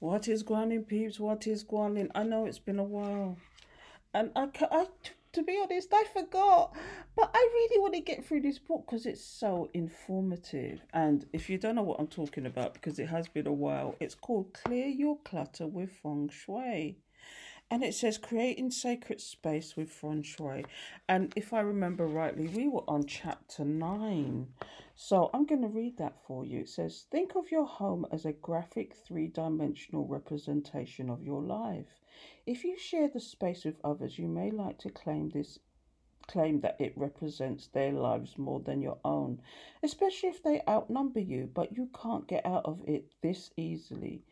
What is going peeps? What is going? I know it's been a while, and I, I, to be honest, I forgot. But I really want to get through this book because it's so informative. And if you don't know what I'm talking about, because it has been a while, it's called "Clear Your Clutter with Feng Shui." And it says creating sacred space with feng and if i remember rightly we were on chapter 9 so i'm going to read that for you. It says think of your home as a graphic three-dimensional representation of your life. If you share the space with others you may like to claim this claim that it represents their lives more than your own, especially if they outnumber you, but you can't get out of it this easily.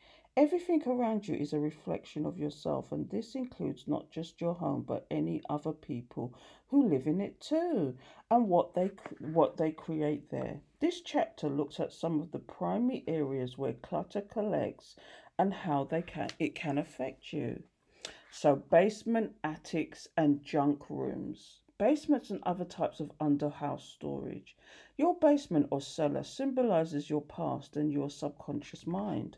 Everything around you is a reflection of yourself, and this includes not just your home, but any other people who live in it too, and what they what they create there. This chapter looks at some of the primary areas where clutter collects and how they can it can affect you. So basement, attics, and junk rooms. Basements and other types of underhouse storage. Your basement or cellar symbolizes your past and your subconscious mind.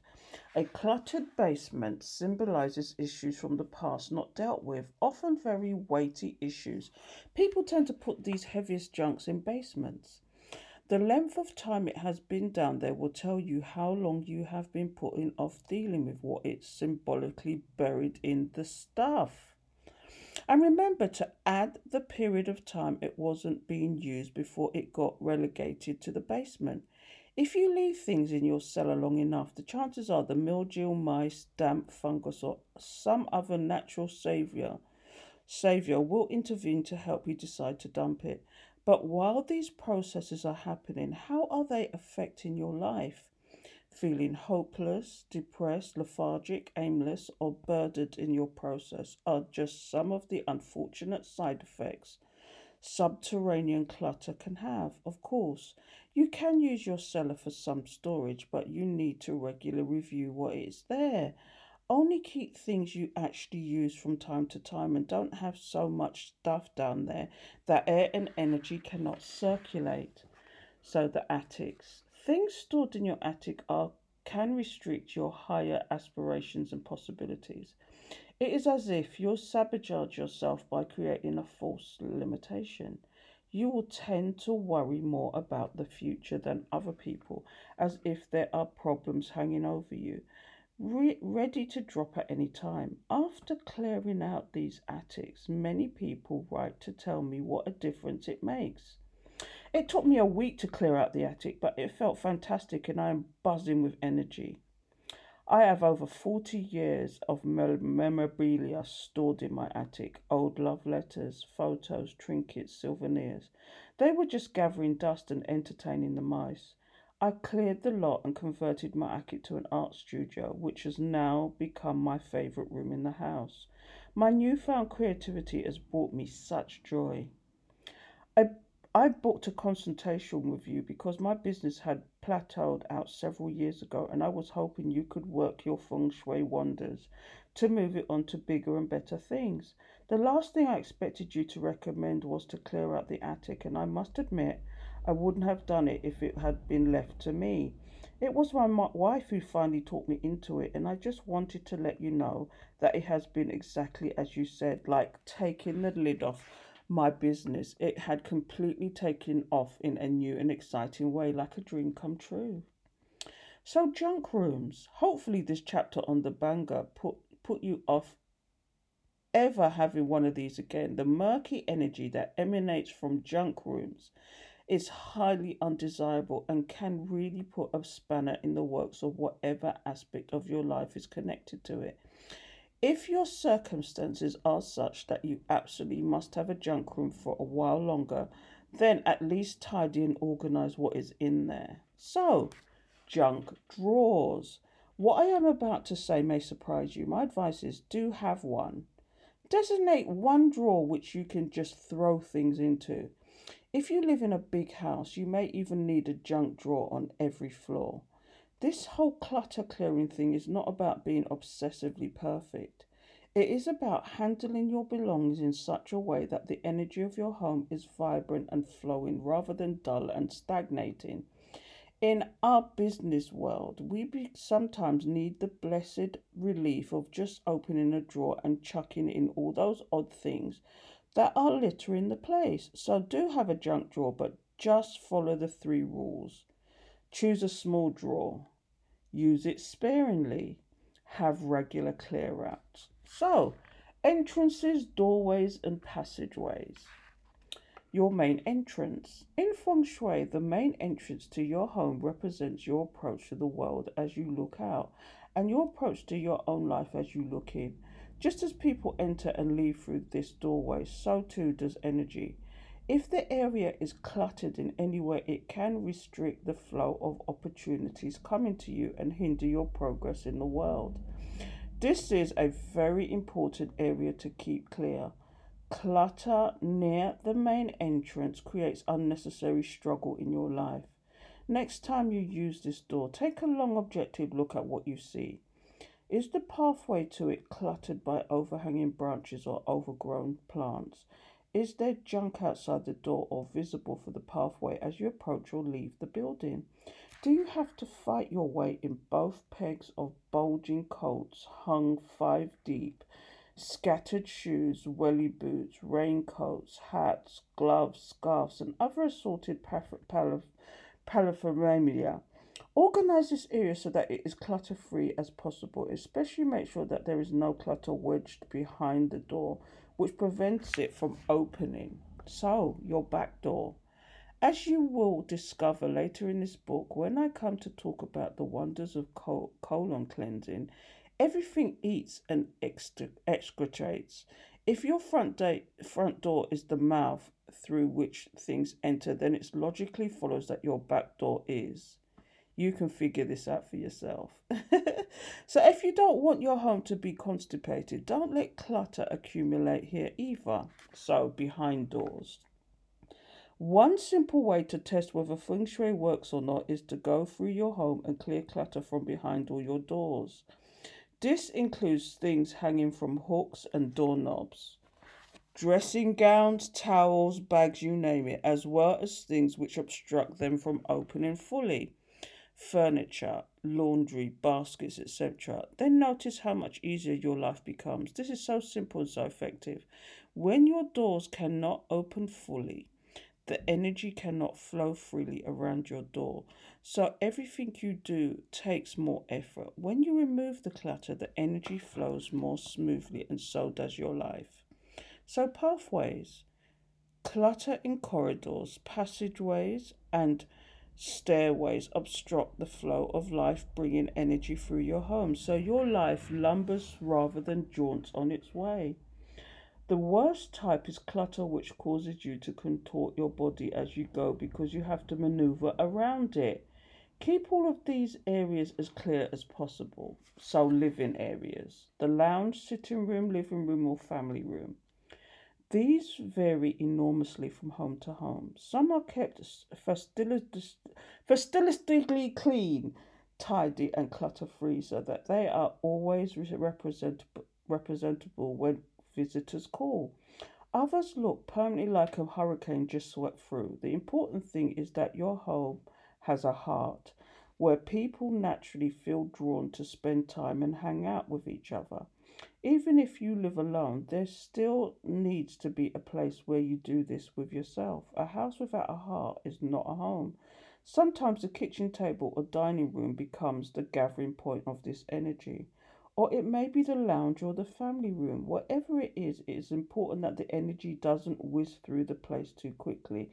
A cluttered basement symbolizes issues from the past not dealt with, often very weighty issues. People tend to put these heaviest junks in basements. The length of time it has been down there will tell you how long you have been putting off dealing with what is symbolically buried in the stuff. And remember to add the period of time it wasn't being used before it got relegated to the basement. If you leave things in your cellar long enough, the chances are the mildew, mice, damp, fungus, or some other natural savior savior will intervene to help you decide to dump it. But while these processes are happening, how are they affecting your life? Feeling hopeless, depressed, lethargic, aimless, or burdened in your process are just some of the unfortunate side effects subterranean clutter can have. Of course, you can use your cellar for some storage, but you need to regularly review what is there. Only keep things you actually use from time to time and don't have so much stuff down there that air and energy cannot circulate. So, the attics. Things stored in your attic are can restrict your higher aspirations and possibilities. It is as if you sabotage yourself by creating a false limitation. You will tend to worry more about the future than other people, as if there are problems hanging over you, re- ready to drop at any time. After clearing out these attics, many people write to tell me what a difference it makes. It took me a week to clear out the attic, but it felt fantastic and I am buzzing with energy. I have over 40 years of memorabilia stored in my attic old love letters, photos, trinkets, souvenirs. They were just gathering dust and entertaining the mice. I cleared the lot and converted my attic to an art studio, which has now become my favourite room in the house. My newfound creativity has brought me such joy. I I booked a consultation with you because my business had plateaued out several years ago and I was hoping you could work your feng shui wonders to move it on to bigger and better things. The last thing I expected you to recommend was to clear out the attic, and I must admit I wouldn't have done it if it had been left to me. It was my wife who finally talked me into it, and I just wanted to let you know that it has been exactly as you said, like taking the lid off my business, it had completely taken off in a new and exciting way, like a dream come true. So, junk rooms. Hopefully, this chapter on the banger put, put you off ever having one of these again. The murky energy that emanates from junk rooms is highly undesirable and can really put a spanner in the works of whatever aspect of your life is connected to it. If your circumstances are such that you absolutely must have a junk room for a while longer, then at least tidy and organize what is in there. So, junk drawers. What I am about to say may surprise you. My advice is do have one. Designate one drawer which you can just throw things into. If you live in a big house, you may even need a junk drawer on every floor. This whole clutter clearing thing is not about being obsessively perfect. It is about handling your belongings in such a way that the energy of your home is vibrant and flowing rather than dull and stagnating. In our business world, we sometimes need the blessed relief of just opening a drawer and chucking in all those odd things that are littering the place. So do have a junk drawer, but just follow the three rules. Choose a small drawer. Use it sparingly. Have regular clear outs. So, entrances, doorways, and passageways. Your main entrance. In feng shui, the main entrance to your home represents your approach to the world as you look out and your approach to your own life as you look in. Just as people enter and leave through this doorway, so too does energy. If the area is cluttered in any way, it can restrict the flow of opportunities coming to you and hinder your progress in the world. This is a very important area to keep clear. Clutter near the main entrance creates unnecessary struggle in your life. Next time you use this door, take a long objective look at what you see. Is the pathway to it cluttered by overhanging branches or overgrown plants? Is there junk outside the door or visible for the pathway as you approach or leave the building? Do you have to fight your way in both pegs of bulging coats hung five deep, scattered shoes, welly boots, raincoats, hats, gloves, scarves, and other assorted paraphernalia? Organize this area so that it is clutter free as possible, especially make sure that there is no clutter wedged behind the door, which prevents it from opening. So, your back door. As you will discover later in this book, when I come to talk about the wonders of col- colon cleansing, everything eats and excretes. If your front, day, front door is the mouth through which things enter, then it logically follows that your back door is. You can figure this out for yourself. so, if you don't want your home to be constipated, don't let clutter accumulate here either. So, behind doors. One simple way to test whether feng shui works or not is to go through your home and clear clutter from behind all your doors. This includes things hanging from hooks and doorknobs, dressing gowns, towels, bags, you name it, as well as things which obstruct them from opening fully furniture, laundry, baskets, etc., then notice how much easier your life becomes. This is so simple and so effective. When your doors cannot open fully, the energy cannot flow freely around your door. So everything you do takes more effort. When you remove the clutter, the energy flows more smoothly, and so does your life. So, pathways clutter in corridors, passageways, and stairways obstruct the flow of life, bringing energy through your home. So your life lumbers rather than jaunts on its way. The worst type is clutter, which causes you to contort your body as you go because you have to maneuver around it. Keep all of these areas as clear as possible. So, living areas the lounge, sitting room, living room, or family room. These vary enormously from home to home. Some are kept fastidiously clean, tidy, and clutter free so that they are always representable, representable when visitors call. Others look permanently like a hurricane just swept through. The important thing is that your home has a heart where people naturally feel drawn to spend time and hang out with each other. Even if you live alone, there still needs to be a place where you do this with yourself. A house without a heart is not a home. Sometimes the kitchen table or dining room becomes the gathering point of this energy. Or it may be the lounge or the family room. Whatever it is, it is important that the energy doesn't whiz through the place too quickly.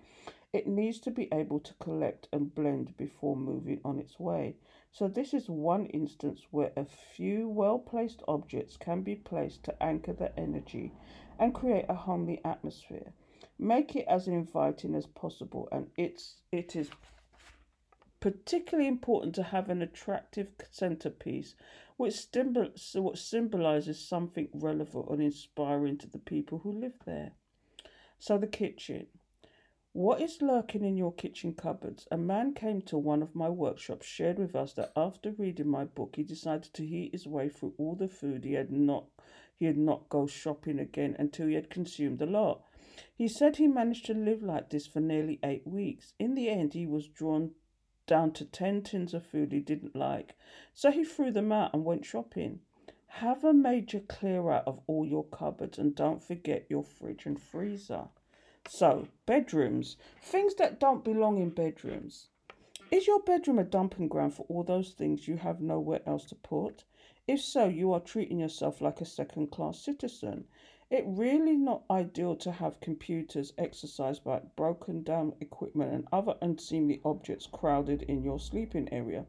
It needs to be able to collect and blend before moving on its way. So this is one instance where a few well-placed objects can be placed to anchor the energy and create a homely atmosphere. Make it as inviting as possible and it's it is particularly important to have an attractive centerpiece which, symbol, which symbolizes something relevant and inspiring to the people who live there. So the kitchen. What is lurking in your kitchen cupboards? A man came to one of my workshops, shared with us that after reading my book, he decided to eat his way through all the food he had not he had not go shopping again until he had consumed a lot. He said he managed to live like this for nearly eight weeks. In the end, he was drawn down to 10 tins of food he didn't like, so he threw them out and went shopping. Have a major clear out of all your cupboards and don't forget your fridge and freezer. So, bedrooms, things that don't belong in bedrooms. Is your bedroom a dumping ground for all those things you have nowhere else to put? If so, you are treating yourself like a second class citizen. It really not ideal to have computers, exercise bike, broken down equipment, and other unseemly objects crowded in your sleeping area.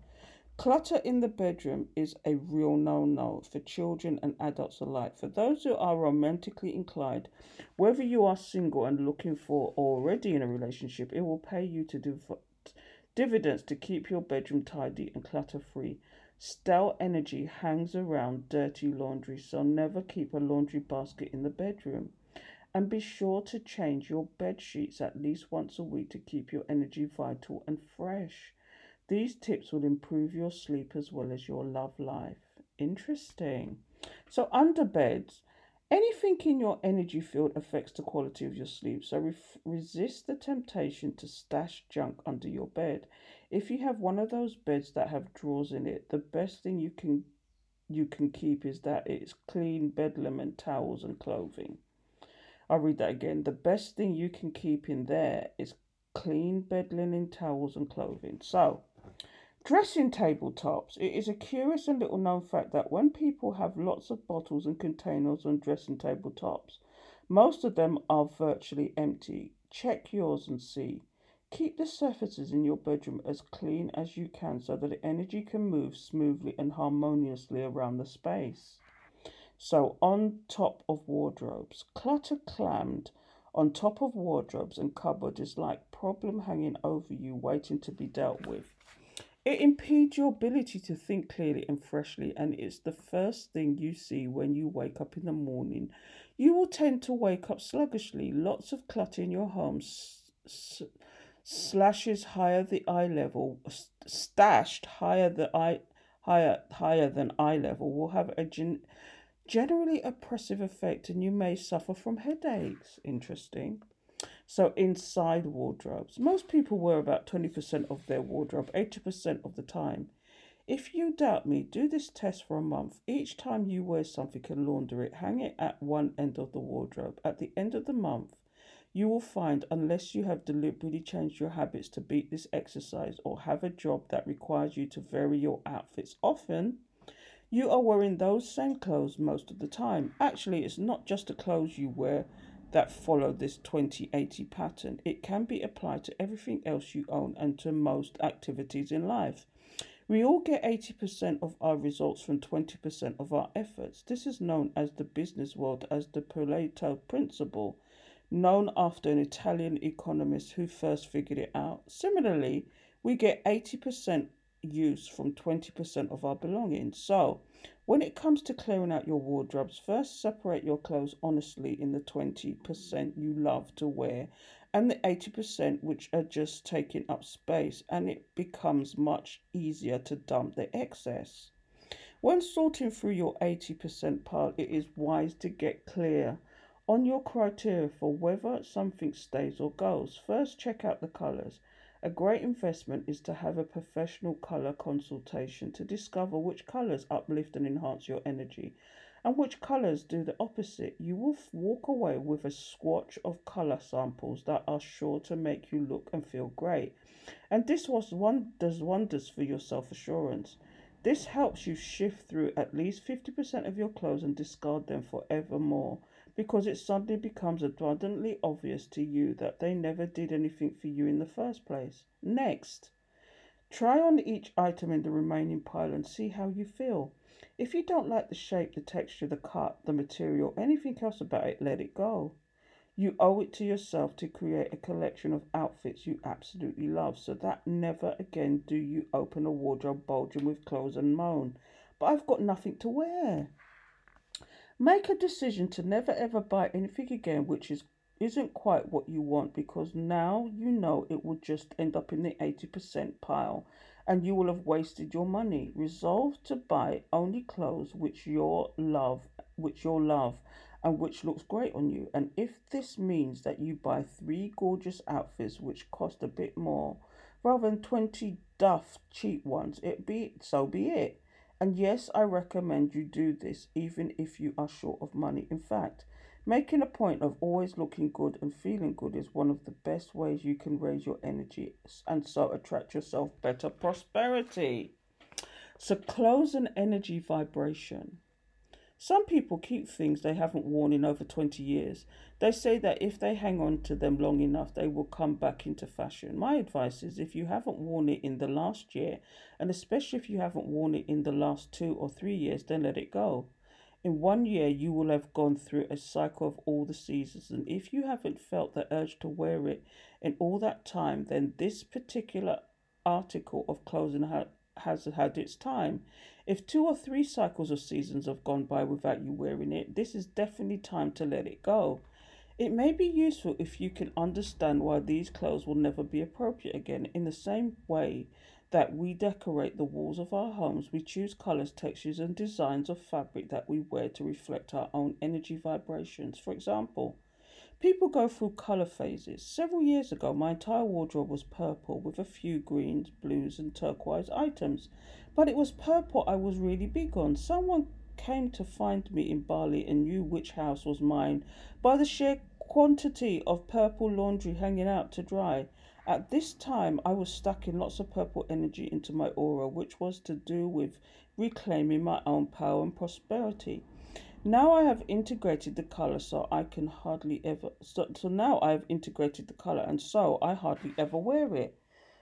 Clutter in the bedroom is a real no no for children and adults alike. For those who are romantically inclined, whether you are single and looking for or already in a relationship, it will pay you to div- dividends to keep your bedroom tidy and clutter free. Stale energy hangs around dirty laundry, so never keep a laundry basket in the bedroom. And be sure to change your bed sheets at least once a week to keep your energy vital and fresh. These tips will improve your sleep as well as your love life. Interesting. So, under beds, anything in your energy field affects the quality of your sleep. So, re- resist the temptation to stash junk under your bed. If you have one of those beds that have drawers in it, the best thing you can you can keep is that it's clean bedlam and towels and clothing. I'll read that again. The best thing you can keep in there is clean bed linen, towels, and clothing. So, Dressing table tops. It is a curious and little known fact that when people have lots of bottles and containers on dressing table tops, most of them are virtually empty. Check yours and see. Keep the surfaces in your bedroom as clean as you can so that the energy can move smoothly and harmoniously around the space. So, on top of wardrobes, clutter clammed on top of wardrobes and cupboard is like problem hanging over you waiting to be dealt with. It impedes your ability to think clearly and freshly, and it's the first thing you see when you wake up in the morning. You will tend to wake up sluggishly. Lots of clutter in your home s- slashes higher the eye level, stashed higher the eye higher higher than eye level will have a gen- generally oppressive effect, and you may suffer from headaches. Interesting. So inside wardrobes, most people wear about 20% of their wardrobe 80% of the time. If you doubt me, do this test for a month. Each time you wear something and launder it, hang it at one end of the wardrobe. At the end of the month, you will find, unless you have deliberately changed your habits to beat this exercise or have a job that requires you to vary your outfits often, you are wearing those same clothes most of the time. Actually, it's not just the clothes you wear that follow this 2080 pattern. It can be applied to everything else you own and to most activities in life. We all get 80% of our results from 20% of our efforts. This is known as the business world as the Pareto principle, known after an Italian economist who first figured it out. Similarly, we get 80% use from 20% of our belongings. So, when it comes to clearing out your wardrobes, first separate your clothes honestly in the 20% you love to wear and the 80% which are just taking up space, and it becomes much easier to dump the excess. When sorting through your 80% pile, it is wise to get clear on your criteria for whether something stays or goes. First, check out the colors. A great investment is to have a professional color consultation to discover which colors uplift and enhance your energy and which colors do the opposite. You will walk away with a swatch of color samples that are sure to make you look and feel great. And this was one does wonders for your self-assurance. This helps you shift through at least 50% of your clothes and discard them forevermore because it suddenly becomes abundantly obvious to you that they never did anything for you in the first place. Next, try on each item in the remaining pile and see how you feel. If you don't like the shape, the texture, the cut, the material, anything else about it, let it go. You owe it to yourself to create a collection of outfits you absolutely love so that never again do you open a wardrobe bulging with clothes and moan, but I've got nothing to wear. Make a decision to never ever buy anything again which is isn't quite what you want because now you know it will just end up in the 80% pile and you will have wasted your money. Resolve to buy only clothes which your love which your love and which looks great on you. And if this means that you buy three gorgeous outfits which cost a bit more rather than 20 duff cheap ones, it be so be it. And yes, I recommend you do this even if you are short of money. In fact, making a point of always looking good and feeling good is one of the best ways you can raise your energy and so attract yourself better prosperity. So close an energy vibration. Some people keep things they haven't worn in over 20 years. They say that if they hang on to them long enough, they will come back into fashion. My advice is if you haven't worn it in the last year, and especially if you haven't worn it in the last two or three years, then let it go. In one year, you will have gone through a cycle of all the seasons, and if you haven't felt the urge to wear it in all that time, then this particular article of clothing has had its time. If two or three cycles or seasons have gone by without you wearing it, this is definitely time to let it go. It may be useful if you can understand why these clothes will never be appropriate again. In the same way that we decorate the walls of our homes, we choose colors, textures, and designs of fabric that we wear to reflect our own energy vibrations. For example, People go through colour phases. Several years ago, my entire wardrobe was purple with a few greens, blues, and turquoise items. But it was purple I was really big on. Someone came to find me in Bali and knew which house was mine by the sheer quantity of purple laundry hanging out to dry. At this time, I was stacking lots of purple energy into my aura, which was to do with reclaiming my own power and prosperity. Now I have integrated the color so I can hardly ever so, so now I have integrated the color and so I hardly ever wear it.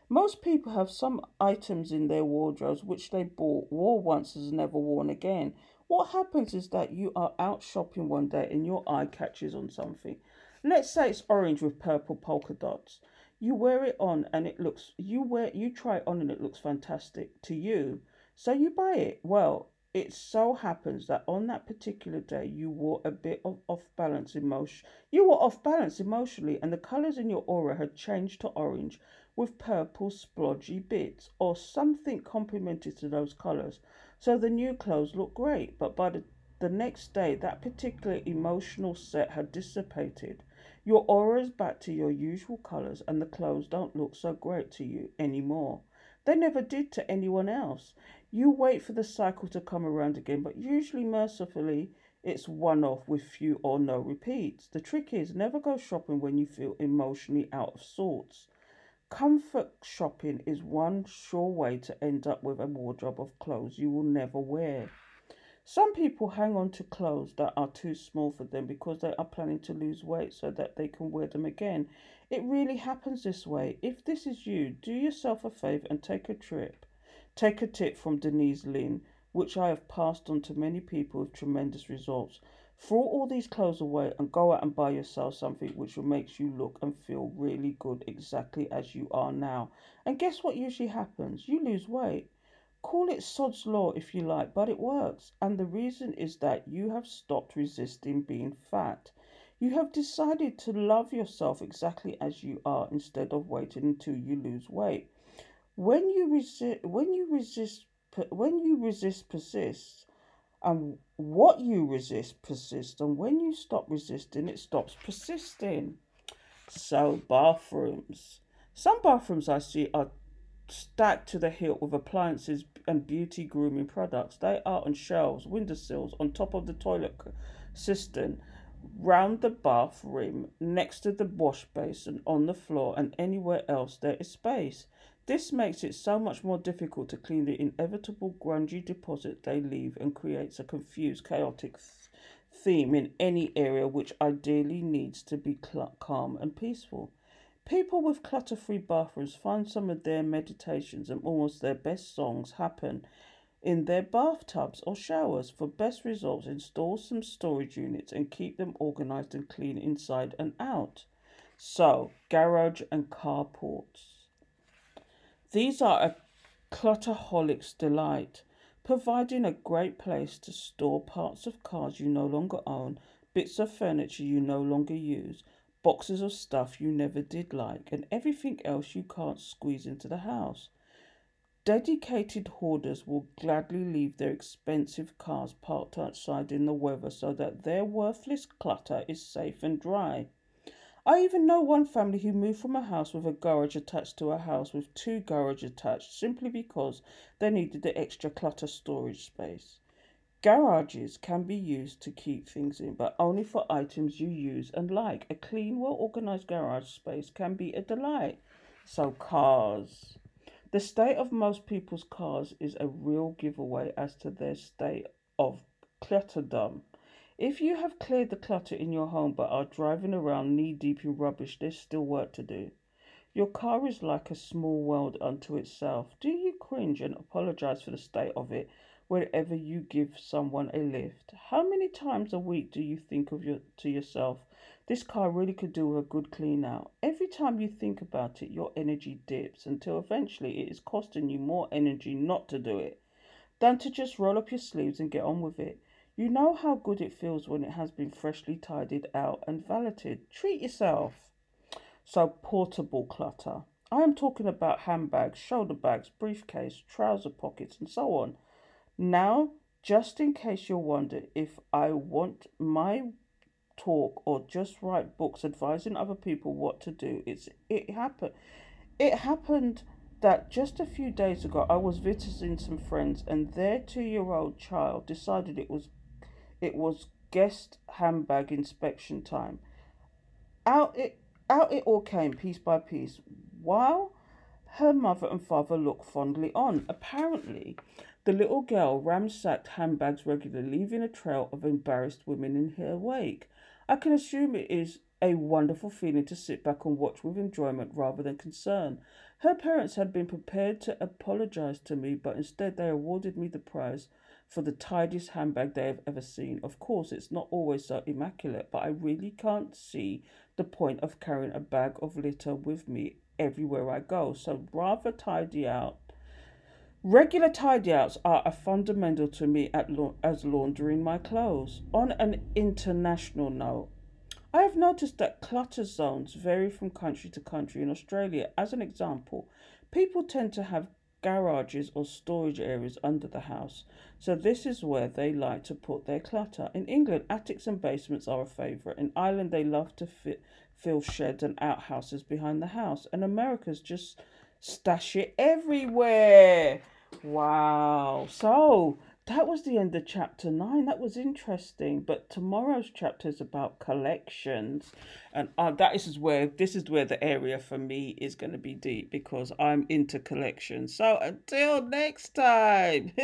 Most people have some items in their wardrobes which they bought, wore once, and never worn again. What happens is that you are out shopping one day and your eye catches on something. Let's say it's orange with purple polka dots. You wear it on and it looks you wear you try it on and it looks fantastic to you. So you buy it. Well, it so happens that on that particular day you were a bit of off balance emotion you were off balance emotionally and the colours in your aura had changed to orange with purple splodgy bits or something complemented to those colours so the new clothes looked great but by the, the next day that particular emotional set had dissipated. Your aura is back to your usual colours and the clothes don't look so great to you anymore. They never did to anyone else you wait for the cycle to come around again, but usually, mercifully, it's one off with few or no repeats. The trick is never go shopping when you feel emotionally out of sorts. Comfort shopping is one sure way to end up with a wardrobe of clothes you will never wear. Some people hang on to clothes that are too small for them because they are planning to lose weight so that they can wear them again. It really happens this way. If this is you, do yourself a favor and take a trip Take a tip from Denise Linn, which I have passed on to many people with tremendous results. Throw all these clothes away and go out and buy yourself something which will make you look and feel really good exactly as you are now. And guess what usually happens? You lose weight. Call it sod's law if you like, but it works. And the reason is that you have stopped resisting being fat. You have decided to love yourself exactly as you are instead of waiting until you lose weight. When you resist, when you resist, when you resist persists, and what you resist persists, and when you stop resisting, it stops persisting. So bathrooms, some bathrooms I see are stacked to the hilt with appliances and beauty grooming products. They are on shelves, windowsills, on top of the toilet cistern, round the bathroom, next to the wash basin, on the floor, and anywhere else there is space. This makes it so much more difficult to clean the inevitable grungy deposit they leave and creates a confused, chaotic th- theme in any area which ideally needs to be calm and peaceful. People with clutter free bathrooms find some of their meditations and almost their best songs happen in their bathtubs or showers. For best results, install some storage units and keep them organized and clean inside and out. So, garage and carports. These are a clutterholic's delight, providing a great place to store parts of cars you no longer own, bits of furniture you no longer use, boxes of stuff you never did like, and everything else you can't squeeze into the house. Dedicated hoarders will gladly leave their expensive cars parked outside in the weather so that their worthless clutter is safe and dry. I even know one family who moved from a house with a garage attached to a house with two garages attached simply because they needed the extra clutter storage space. Garages can be used to keep things in, but only for items you use and like. A clean, well organized garage space can be a delight. So, cars. The state of most people's cars is a real giveaway as to their state of clutterdom. If you have cleared the clutter in your home but are driving around knee deep in rubbish, there's still work to do. Your car is like a small world unto itself. Do you cringe and apologize for the state of it whenever you give someone a lift? How many times a week do you think of your to yourself, this car really could do with a good clean out? Every time you think about it, your energy dips until eventually it is costing you more energy not to do it than to just roll up your sleeves and get on with it. You know how good it feels when it has been freshly tidied out and valeted. Treat yourself. So, portable clutter. I am talking about handbags, shoulder bags, briefcase, trouser pockets, and so on. Now, just in case you wonder if I want my talk or just write books advising other people what to do, it's it happened. It happened that just a few days ago I was visiting some friends and their two-year-old child decided it was it was guest handbag inspection time. Out it out it all came piece by piece, while her mother and father looked fondly on. Apparently, the little girl ransacked handbags regularly, leaving a trail of embarrassed women in her wake. I can assume it is a wonderful feeling to sit back and watch with enjoyment rather than concern. Her parents had been prepared to apologize to me, but instead they awarded me the prize for the tidiest handbag they have ever seen. Of course, it's not always so immaculate, but I really can't see the point of carrying a bag of litter with me everywhere I go. So rather tidy out. Regular tidy outs are a fundamental to me at la- as laundering my clothes. On an international note, I have noticed that clutter zones vary from country to country. In Australia, as an example, people tend to have garages or storage areas under the house. So this is where they like to put their clutter. In England, attics and basements are a favourite. In Ireland, they love to fit, fill sheds and outhouses behind the house. And America's just stash it everywhere. Wow. So that was the end of chapter nine. That was interesting. But tomorrow's chapter is about collections, and uh, that is where this is where the area for me is going to be deep because I'm into collections. So until next time.